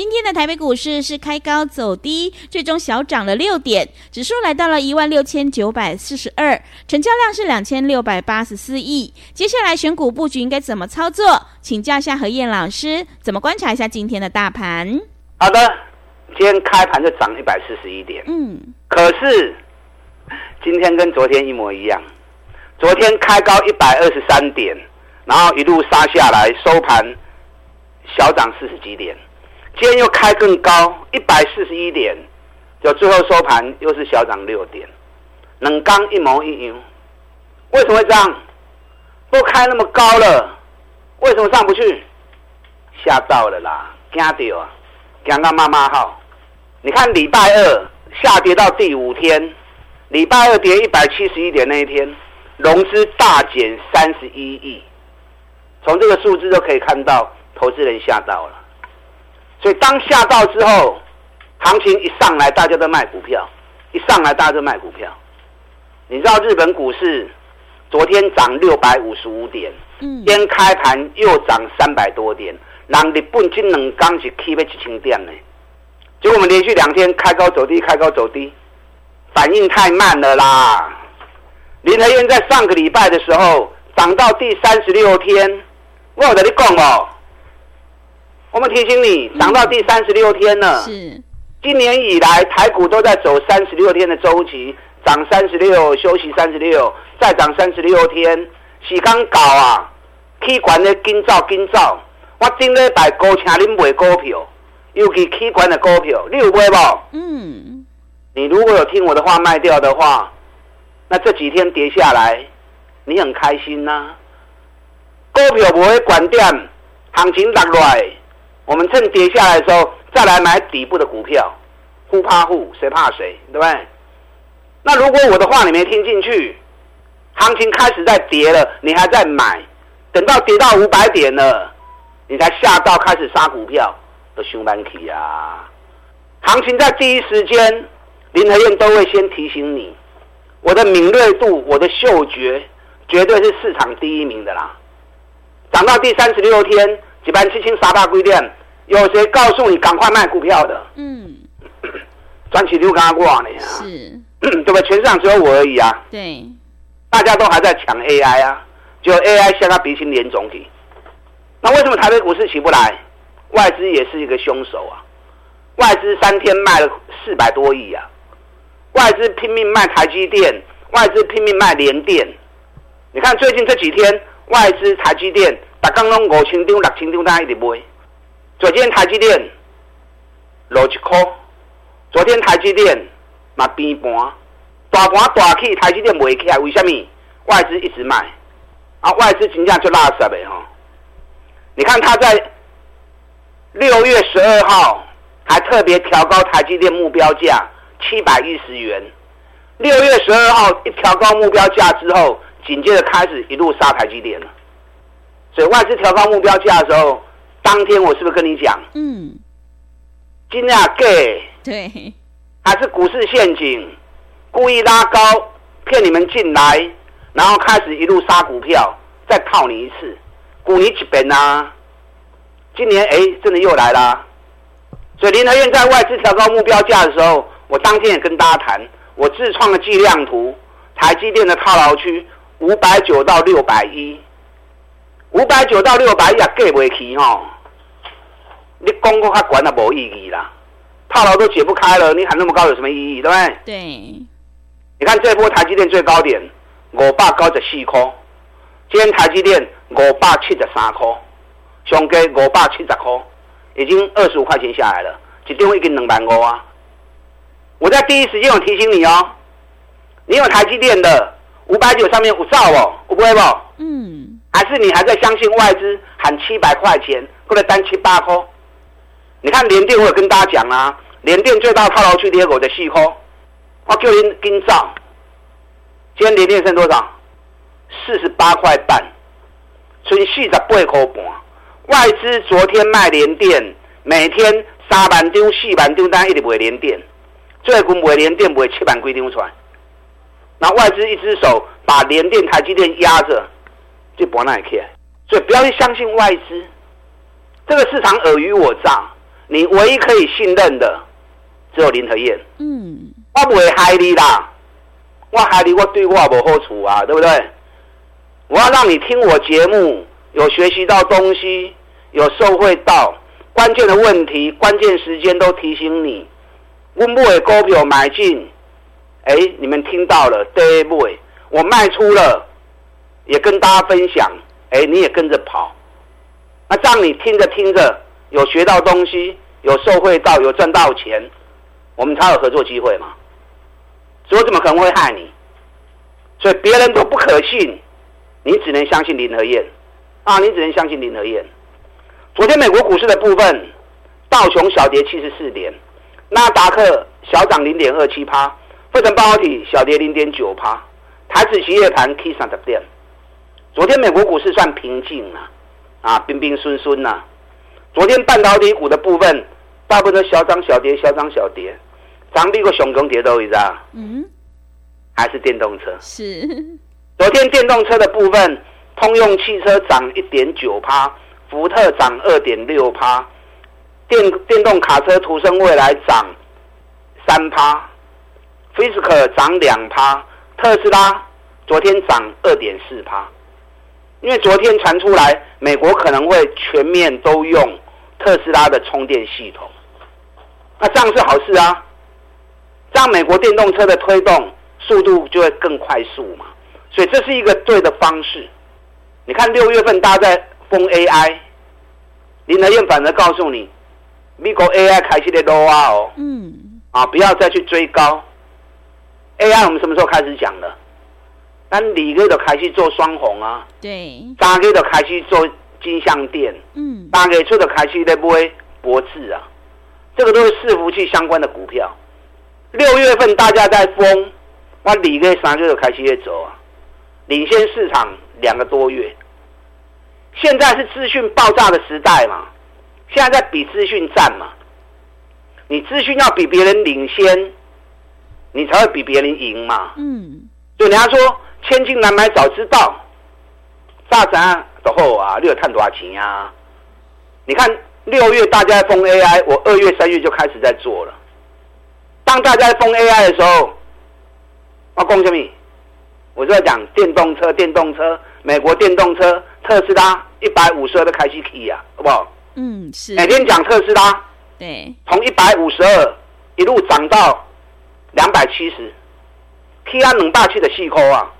今天的台北股市是开高走低，最终小涨了六点，指数来到了一万六千九百四十二，成交量是两千六百八十四亿。接下来选股布局应该怎么操作？请教一下何燕老师，怎么观察一下今天的大盘？好的，今天开盘就涨一百四十一点，嗯，可是今天跟昨天一模一样，昨天开高一百二十三点，然后一路杀下来，收盘小涨四十几点。今天又开更高，一百四十一点，就最后收盘又是小涨六点，冷刚一模一样。为什么会这样？都开那么高了，为什么上不去？吓到了啦，惊掉啊，惊到妈妈号。你看礼拜二下跌到第五天，礼拜二跌一百七十一点那一天，融资大减三十一亿，从这个数字就可以看到，投资人吓到了。所以当下到之后，行情一上来，大家都卖股票；一上来，大家都卖股票。你知道日本股市昨天涨六百五十五点，嗯，今天开盘又涨三百多点，人日本今两天是起要一千点呢。结果我们连续两天开高走低，开高走低，反应太慢了啦。林和彦在上个礼拜的时候涨到第三十六天，我有跟你讲哦。我们提醒你，涨到第三十六天了。是，今年以来台股都在走三十六天的周期，涨三十六，休息三十六，再涨三十六天。是刚搞啊，气管的紧走紧走。我今礼拜高请你买股票，尤其气管的股票，你有买不？嗯。你如果有听我的话卖掉的话，那这几天跌下来，你很开心呐、啊。股票不会管店，行情落来。我们趁跌下来的时候再来买底部的股票，互怕互，谁怕谁，对不对？那如果我的话你没听进去，行情开始在跌了，你还在买，等到跌到五百点了，你才吓到开始杀股票，都凶蛮气啊！行情在第一时间，林和燕都会先提醒你，我的敏锐度，我的嗅觉，绝对是市场第一名的啦。涨到第三十六天，几班七千三百几点。有谁告诉你赶快卖股票的？嗯，赚钱就跟他挂呢。是，对不对？全市场只有我而已啊。对，大家都还在抢 AI 啊，就 AI 向他鼻青脸肿的。那为什么台北股市起不来？外资也是一个凶手啊！外资三天卖了四百多亿啊！外资拼命卖台积电，外资拼命卖联电。你看最近这几天，外资台积电大刚刚五千张、六千张，大家一直卖。昨天台积电落一块，昨天台积电嘛变盘，大盘大起，台积电卖起来，为什么？外资一直卖，啊，外资真正就垃圾的哈。你看他在六月十二号还特别调高台积电目标价七百一十元，六月十二号一调高目标价之后，紧接着开始一路杀台积电了。所以外资调高目标价的时候。当天我是不是跟你讲？嗯，金价给对，还是股市陷阱，故意拉高骗你们进来，然后开始一路杀股票，再套你一次，股你几本啊？今年哎，真的又来啦。所以林德院在外资调高目标价的时候，我当天也跟大家谈，我自创的计量图，台积电的套牢区五百九到六百一。五百九到六百也过不去吼，你讲过较悬也无意义啦，套牢都解不开了，你喊那么高有什么意义，对不对？对。你看这波台积电最高点五百九十四块，今天台积电五百七十三块，上加五百七十块，已经二十五块钱下来了，一张已经两万五啊！我在第一时间我提醒你哦，你有台积电的五百九上面有照哦，有不会不？嗯，还是你还在相信外资喊七百块钱或者单七八块？你看联电，我有跟大家讲啊，联电最大套牢区跌我的细块，我叫您跟照。今天联电剩多少？四十八块半，所以四十八块半。外资昨天卖联电，每天三万张、四万张单，一直卖联电，最近卖联电卖七万几张出来。那外资一只手把联电、台积电压着，就博那一片。所以不要去相信外资，这个市场尔虞我诈。你唯一可以信任的，只有林和燕。嗯，我不会害你啦，我害你，我对我无好处啊，对不对？我要让你听我节目，有学习到东西，有受惠到关键的问题，关键时间都提醒你。我不会股票买进，哎，你们听到了，对不？我卖出了，也跟大家分享，哎，你也跟着跑。那这样你听着听着。有学到东西，有受惠到，有赚到钱，我们才有合作机会嘛。所以我怎么可能会害你？所以别人都不可信，你只能相信林和燕啊！你只能相信林和燕。昨天美国股市的部分，道琼小跌七十四点，纳达克小涨零点二七趴，费城半导体小跌零点九趴，台指期夜盘 K 三十点。昨天美国股市算平静了，啊，兵兵顺顺呐。昨天半导体股的部分，大部分都小涨小跌，小涨小跌，涨比个熊熊跌都一样。嗯，还是电动车。是。昨天电动车的部分，通用汽车涨一点九趴，福特涨二点六趴，电电动卡车途胜未来涨三趴，Fisker 涨两趴，特斯拉昨天涨二点四趴。因为昨天传出来，美国可能会全面都用特斯拉的充电系统，那这样是好事啊，这样美国电动车的推动速度就会更快速嘛，所以这是一个对的方式。你看六月份大家在封 AI，林德燕反而告诉你，美国 AI 开始在 low 啊哦，嗯，啊不要再去追高，AI 我们什么时候开始讲的？咱二月就开始做双红啊，对，三月就开始做金项店，嗯，八月初就开始在买博智啊，这个都是伺服器相关的股票。六月份大家在疯，我二月、三月就开始在走啊，领先市场两个多月。现在是资讯爆炸的时代嘛，现在在比资讯战嘛，你资讯要比别人领先，你才会比别人赢嘛，嗯，就人家说。千金难买早知道，大涨的后啊，你有赚多少钱啊？你看六月大家在封 AI，我二月、三月就开始在做了。当大家在封 AI 的时候，我讲什么？我就在讲电动车，电动车，美国电动车，特斯拉一百五十二的开始起啊，好不好？嗯，是。每天讲特斯拉，对，从一百五十二一路涨到两百七十，，Key 啊两百七的细扣啊。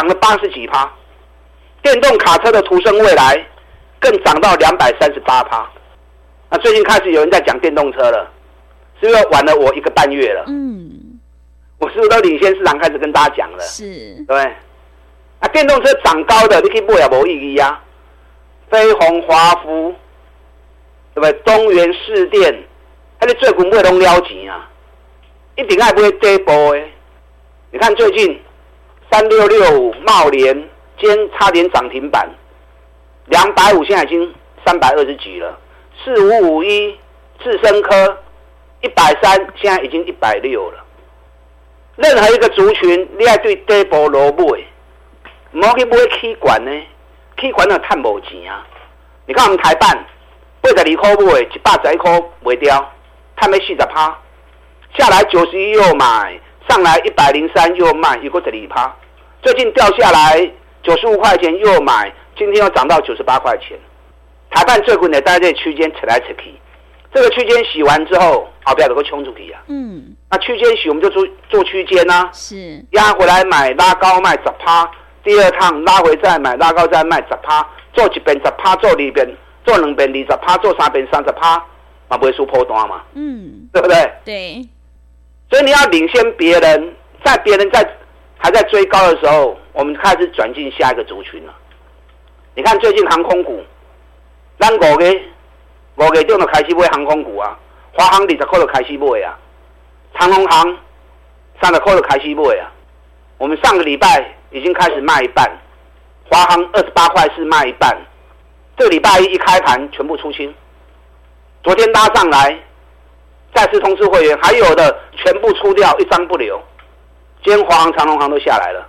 涨了八十几趴，电动卡车的途胜未来更涨到两百三十八趴。那最近开始有人在讲电动车了，是不是晚了我一个半月了？嗯，我是不是都领先市场开始跟大家讲了？是，对。啊，电动车涨高的，你可以买也没意义啊。飞鸿、华孚，对不对？东元、市电，它的最股不会都撩钱啊，一定爱不会跌波诶。你看最近。三六六五茂联今差点涨停板，两百五现在已经三百二十几了。四五五一智深科一百三，现在已经一百六了。任何一个族群，你爱对底部落买，唔好去买起管呢？起管那赚无钱啊！你看我们台办八十二块买，一百十一块卖掉，赚没四十趴，下来九十一又买。上来一百零三又卖，一个十二趴。最近掉下来九十五块钱又买，今天又涨到九十八块钱。台半最近呢，在这区间扯来扯去，这个区间洗完之后，好不要能够冲出去啊。嗯。那区间洗我们就做做区间呐。是。压回来买，拉高卖十趴。第二趟拉回再买，拉高再卖十趴。做一边十趴，做二边做两边二十趴，做三边三十趴，嘛不会输破单嘛。嗯。对不对？对。所以你要领先别人，在别人在还在追高的时候，我们开始转进下一个族群了。你看最近航空股，咱五月五月中就开始买航空股啊，华航二十块就开始买啊，长荣航三十块就开始买啊。我们上个礼拜已经开始卖一半，华航二十八块是卖一半，这个礼拜一一开盘全部出清，昨天拉上来，再次通知会员，还有的全部出掉，一张不留。今天华航、长荣航都下来了，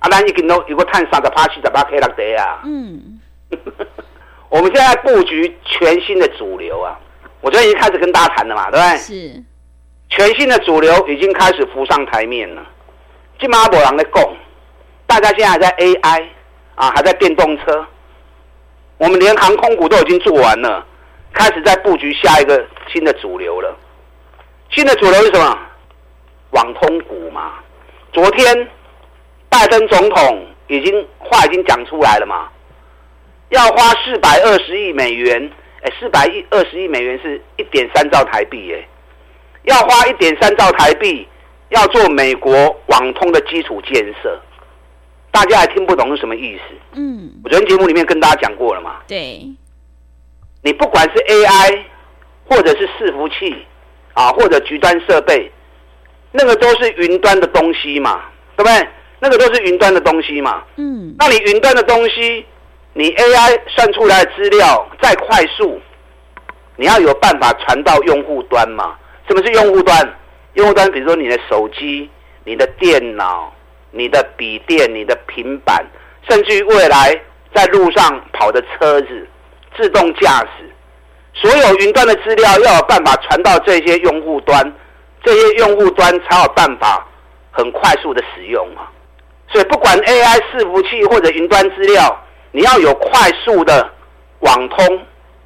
啊，咱已经都有个探三十趴、七十八 K 了得啊。嗯，我们现在布局全新的主流啊，我昨天已经开始跟大家谈了嘛，对不对？是，全新的主流已经开始浮上台面了。金马博朗的供，大家现在还在 AI 啊，还在电动车，我们连航空股都已经做完了，开始在布局下一个新的主流了。新的主流是什么？网通股嘛，昨天拜登总统已经话已经讲出来了嘛，要花四百二十亿美元，哎，四百亿二十亿美元是一点三兆台币，哎，要花一点三兆台币，要做美国网通的基础建设，大家还听不懂是什么意思？嗯，我昨天节目里面跟大家讲过了嘛，对，你不管是 AI 或者是伺服器啊，或者局端设备。那个都是云端的东西嘛，对不对？那个都是云端的东西嘛。嗯。那你云端的东西，你 AI 算出来的资料再快速，你要有办法传到用户端嘛？什么是用户端？用户端，比如说你的手机、你的电脑、你的笔电、你的平板，甚至于未来在路上跑的车子、自动驾驶，所有云端的资料要有办法传到这些用户端。这些用户端才有办法很快速的使用啊，所以不管 AI 伺服器或者云端资料，你要有快速的网通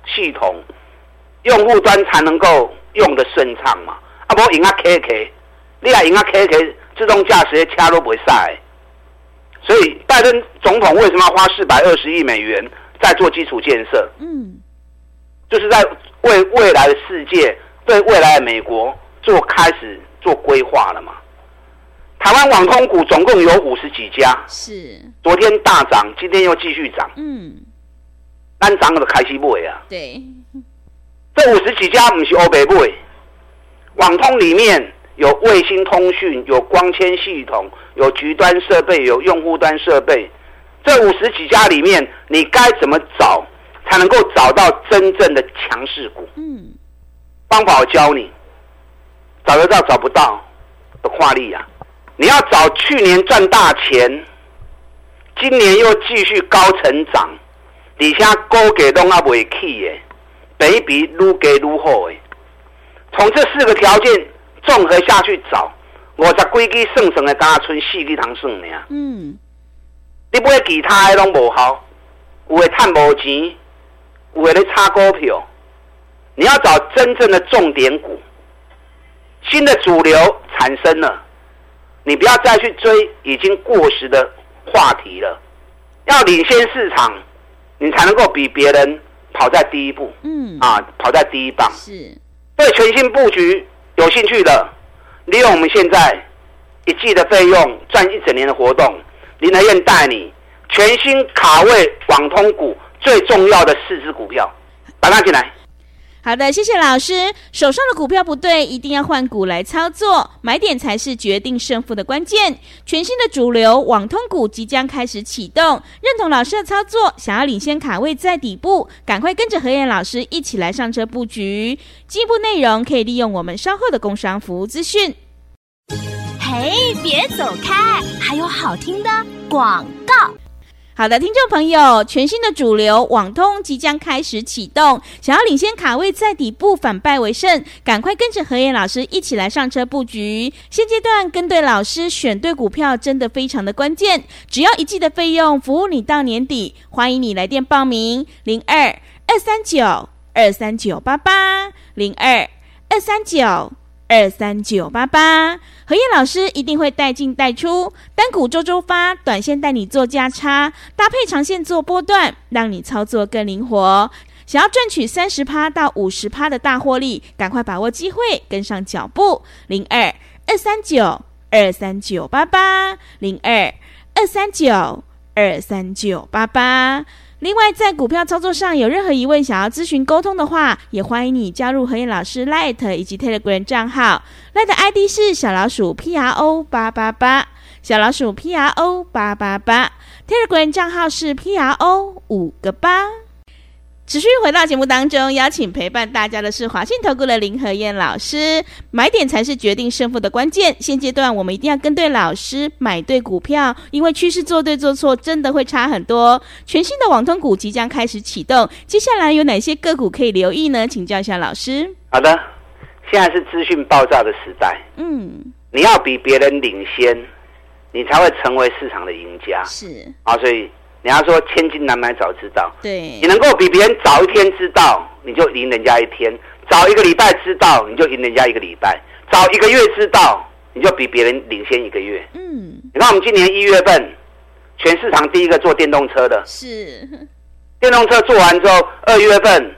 系统，用户端才能够用得顺畅嘛。啊，不赢啊 KK，你啊赢啊 KK，自动驾驶的车都不会塞。所以拜登总统为什么要花四百二十亿美元在做基础建设？嗯，就是在为未来的世界，对未来的美国。做开始做规划了嘛？台湾网通股总共有五十几家，是昨天大涨，今天又继续涨。嗯，单涨的开西部啊。对，这五十几家不是欧北部，网通里面有卫星通讯，有光纤系统，有局端设备，有用户端设备。这五十几家里面，你该怎么找才能够找到真正的强势股？嗯，方法我教你。找得到找不到的话力呀！你要找去年赚大钱，今年又继续高成长，底下高给都阿未起耶，比比愈给愈好哎。从这四个条件综合下去找，我十几支算算的，加剩四支通算呢。嗯，你买其他的拢无效，有的赚无钱，有的咧炒股票。你要找真正的重点股。新的主流产生了，你不要再去追已经过时的话题了，要领先市场，你才能够比别人跑在第一步。嗯，啊，跑在第一棒。是，对全新布局有兴趣的，利用我们现在一季的费用赚一整年的活动，林德燕带你全新卡位网通股最重要的四只股票，把它进来。好的，谢谢老师。手上的股票不对，一定要换股来操作，买点才是决定胜负的关键。全新的主流网通股即将开始启动，认同老师的操作，想要领先卡位在底部，赶快跟着何燕老师一起来上车布局。进一步内容可以利用我们稍后的工商服务资讯。嘿，别走开，还有好听的广告。好的，听众朋友，全新的主流网通即将开始启动，想要领先卡位在底部，反败为胜，赶快跟着何燕老师一起来上车布局。现阶段跟对老师，选对股票，真的非常的关键。只要一季的费用，服务你到年底。欢迎你来电报名：零二二三九二三九八八零二二三九。二三九八八，何燕老师一定会带进带出，单股周周发，短线带你做价差，搭配长线做波段，让你操作更灵活。想要赚取三十趴到五十趴的大获利，赶快把握机会，跟上脚步。零二二三九二三九八八零二二三九二三九八八。另外，在股票操作上有任何疑问，想要咨询沟通的话，也欢迎你加入何燕老师 Light 以及 Telegram 账号。Light ID 是小老鼠 P R O 八八八，小老鼠 P R O 八八八。Telegram 账号是 P R O 五个八。持续回到节目当中，邀请陪伴大家的是华信投顾的林和燕老师。买点才是决定胜负的关键。现阶段我们一定要跟对老师，买对股票，因为趋势做对做错真的会差很多。全新的网通股即将开始启动，接下来有哪些个股可以留意呢？请教一下老师。好的，现在是资讯爆炸的时代，嗯，你要比别人领先，你才会成为市场的赢家。是啊，所以。人家说千金难买早知道，对，你能够比别人早一天知道，你就赢人家一天；早一个礼拜知道，你就赢人家一个礼拜；早一个月知道，你就比别人领先一个月。嗯，你看我们今年一月份，全市场第一个做电动车的，是电动车做完之后，二月份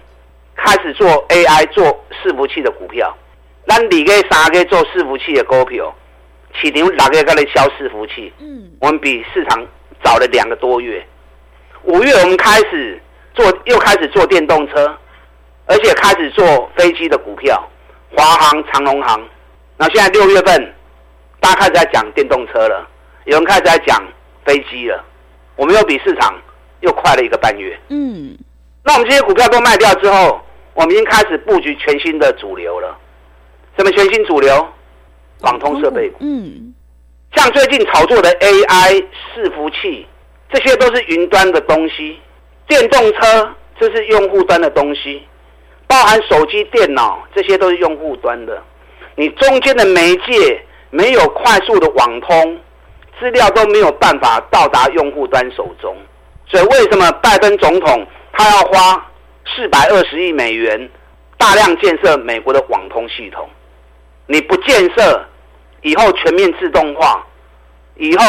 开始做 AI 做伺服器的股票，那你给三个做伺服器的股票，市场哪个在来销伺服器？嗯，我们比市场早了两个多月。五月我们开始做，又开始做电动车，而且开始做飞机的股票，华航、长龙航。那现在六月份，大家开始在讲电动车了，有人开始在讲飞机了。我们又比市场又快了一个半月。嗯，那我们这些股票都卖掉之后，我们已经开始布局全新的主流了。什么全新主流？网通设备股。嗯，像最近炒作的 AI 伺服器。这些都是云端的东西，电动车这是用户端的东西，包含手机、电脑，这些都是用户端的。你中间的媒介没有快速的网通，资料都没有办法到达用户端手中。所以为什么拜登总统他要花四百二十亿美元大量建设美国的网通系统？你不建设，以后全面自动化，以后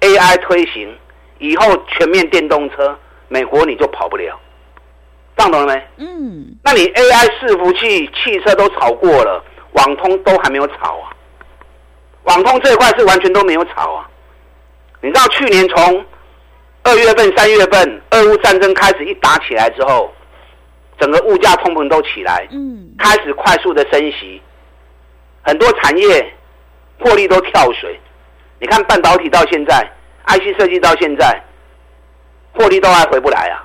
AI 推行。以后全面电动车，美国你就跑不了，这样懂了没？嗯，那你 AI 伺服器、汽车都炒过了，网通都还没有炒啊。网通这一块是完全都没有炒啊。你知道去年从二月份、三月份，俄乌战争开始一打起来之后，整个物价通膨都起来，嗯，开始快速的升息，很多产业获利都跳水。你看半导体到现在。IC 设计到现在，获利都还回不来啊！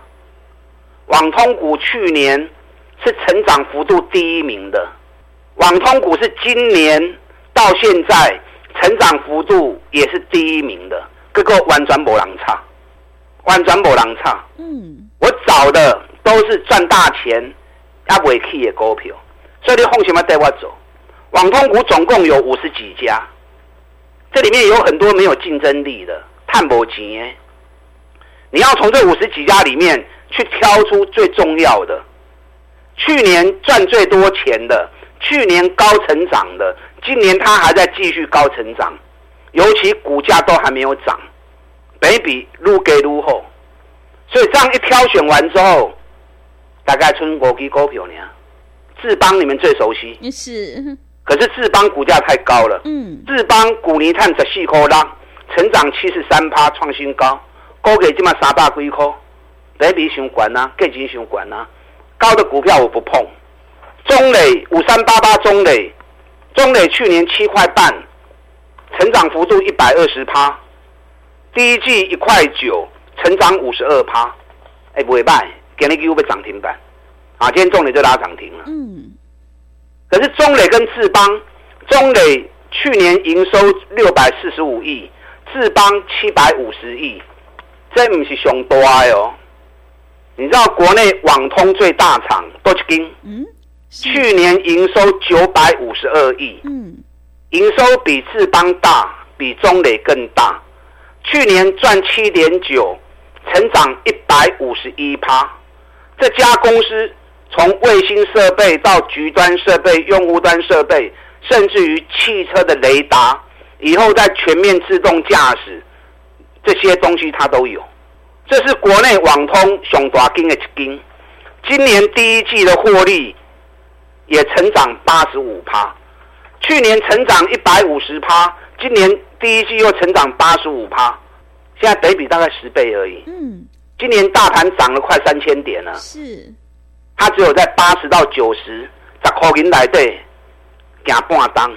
网通股去年是成长幅度第一名的，网通股是今年到现在成长幅度也是第一名的，各个完全没人差，完全没人差。嗯，我找的都是赚大钱也未起的股票，所以你放心嘛带我走。网通股总共有五十几家，这里面有很多没有竞争力的。探博集，你要从这五十几家里面去挑出最重要的，去年赚最多钱的，去年高成长的，今年它还在继续高成长，尤其股价都还没有涨，本比愈给愈后，所以这样一挑选完之后，大概春国基股票呢，智邦你们最熟悉，是，可是智邦股价太高了，嗯，智邦股泥炭十四块啦。成长七十三趴，创新高，高给这么三百几块，本益比太高呐，价钱太高呐，高的股票我不碰。中磊五三八八，中磊，中磊去年七块半，成长幅度一百二十趴，第一季一块九，成长五十二趴，哎，不会卖，今天几乎被涨停板，啊，今天中磊就拉涨停了。嗯，可是中磊跟智邦，中磊去年营收六百四十五亿。智邦七百五十亿，这不是熊多哟。你知道国内网通最大厂多少斤？嗯，去年营收九百五十二亿。嗯，营收比智邦大，比中磊更大。去年赚七点九，成长一百五十一趴。这家公司从卫星设备到局端设备、用户端设备，甚至于汽车的雷达。以后在全面自动驾驶这些东西，它都有。这是国内网通上大金的一金。今年第一季的获利也成长八十五趴，去年成长一百五十趴，今年第一季又成长八十五趴，现在北比大概十倍而已。嗯，今年大盘涨了快三千点了，是，它只有在八十到九十，十块钱来对行半档，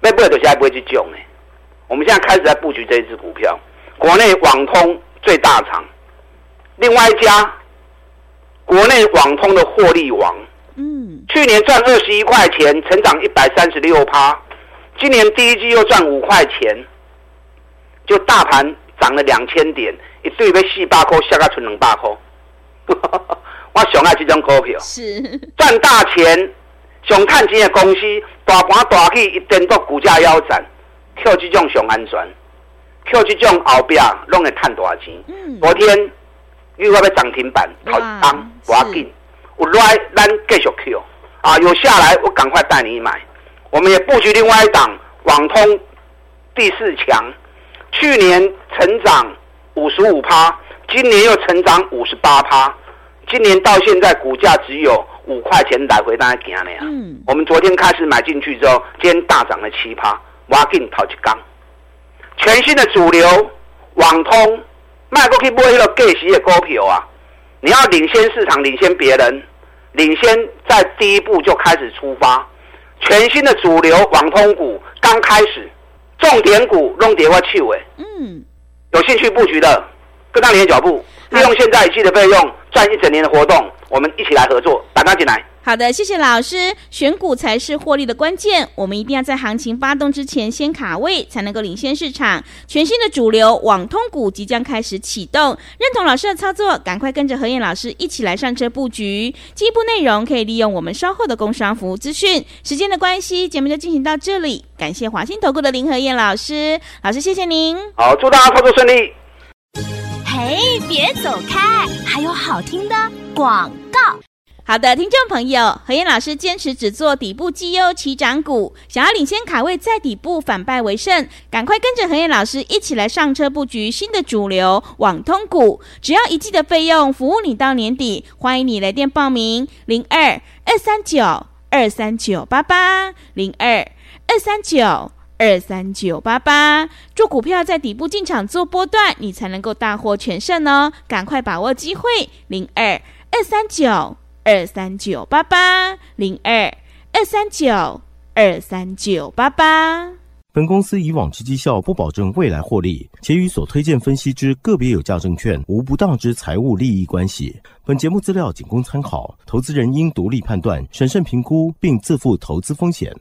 要买就是爱买这种的。我们现在开始在布局这一支股票，国内网通最大厂，另外一家国内网通的获利王，嗯，去年赚二十一块钱，成长一百三十六趴，今年第一季又赚五块钱，就大盘涨了两千点，一对被四百块，下个存两百块，我上爱这种股票，是。赚大钱，上赚钱的公司，大盘大起，一定都股价腰斩。Q 这种上安全，Q 这种后边拢会赚大钱。嗯，昨天又要涨停板，好当不要紧，有来咱继续 Q 啊，有下来我赶快带你买。我们也布局另外一档网通第四强，去年成长五十五趴，今年又成长五十八趴，今年到现在股价只有五块钱来回大家行了呀。嗯，我们昨天开始买进去之后，今天大涨了七趴。挖进淘一缸，全新的主流网通卖过去买一个计时的股票啊！你要领先市场，领先别人，领先在第一步就开始出发。全新的主流网通股刚开始，重点股弄跌我去尾。嗯，有兴趣布局的，跟上你的脚步，利用现在一季的费用赚一整年的活动，我们一起来合作，打单进来。好的，谢谢老师。选股才是获利的关键，我们一定要在行情发动之前先卡位，才能够领先市场。全新的主流网通股即将开始启动，认同老师的操作，赶快跟着何燕老师一起来上车布局。进一步内容可以利用我们稍后的工商服务资讯。时间的关系，节目就进行到这里。感谢华信投顾的林何燕老师，老师谢谢您。好，祝大家操作顺利。嘿，别走开，还有好听的广告。好的，听众朋友，何燕老师坚持只做底部绩优起涨股，想要领先卡位，在底部反败为胜，赶快跟着何燕老师一起来上车布局新的主流网通股，只要一季的费用，服务你到年底。欢迎你来电报名：零二二三九二三九八八零二二三九二三九八八。做股票在底部进场做波段，你才能够大获全胜哦！赶快把握机会：零二二三九。二三九八八零二二三九二三九八八。本公司以往之绩效不保证未来获利，且与所推荐分析之个别有价证券无不当之财务利益关系。本节目资料仅供参考，投资人应独立判断、审慎评估，并自负投资风险。